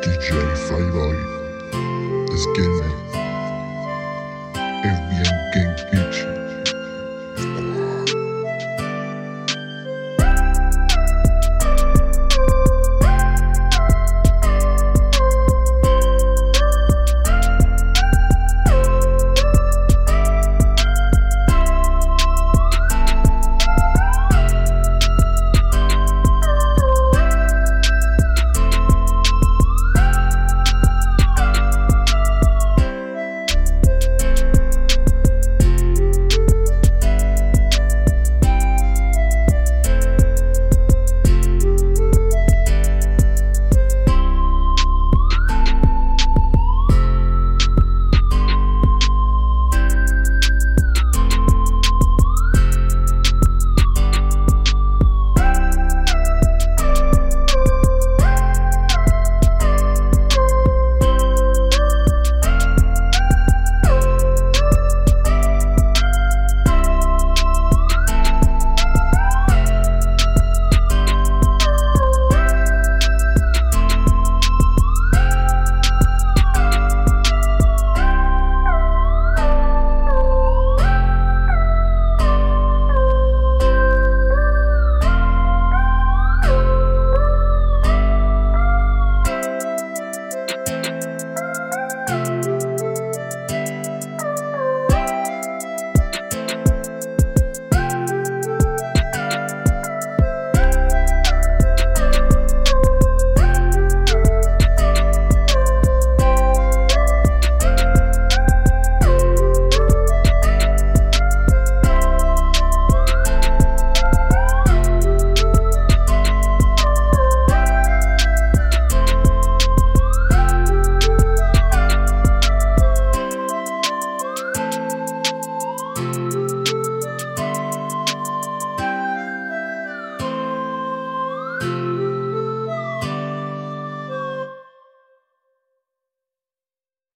DJ it. FBM Gang Bye.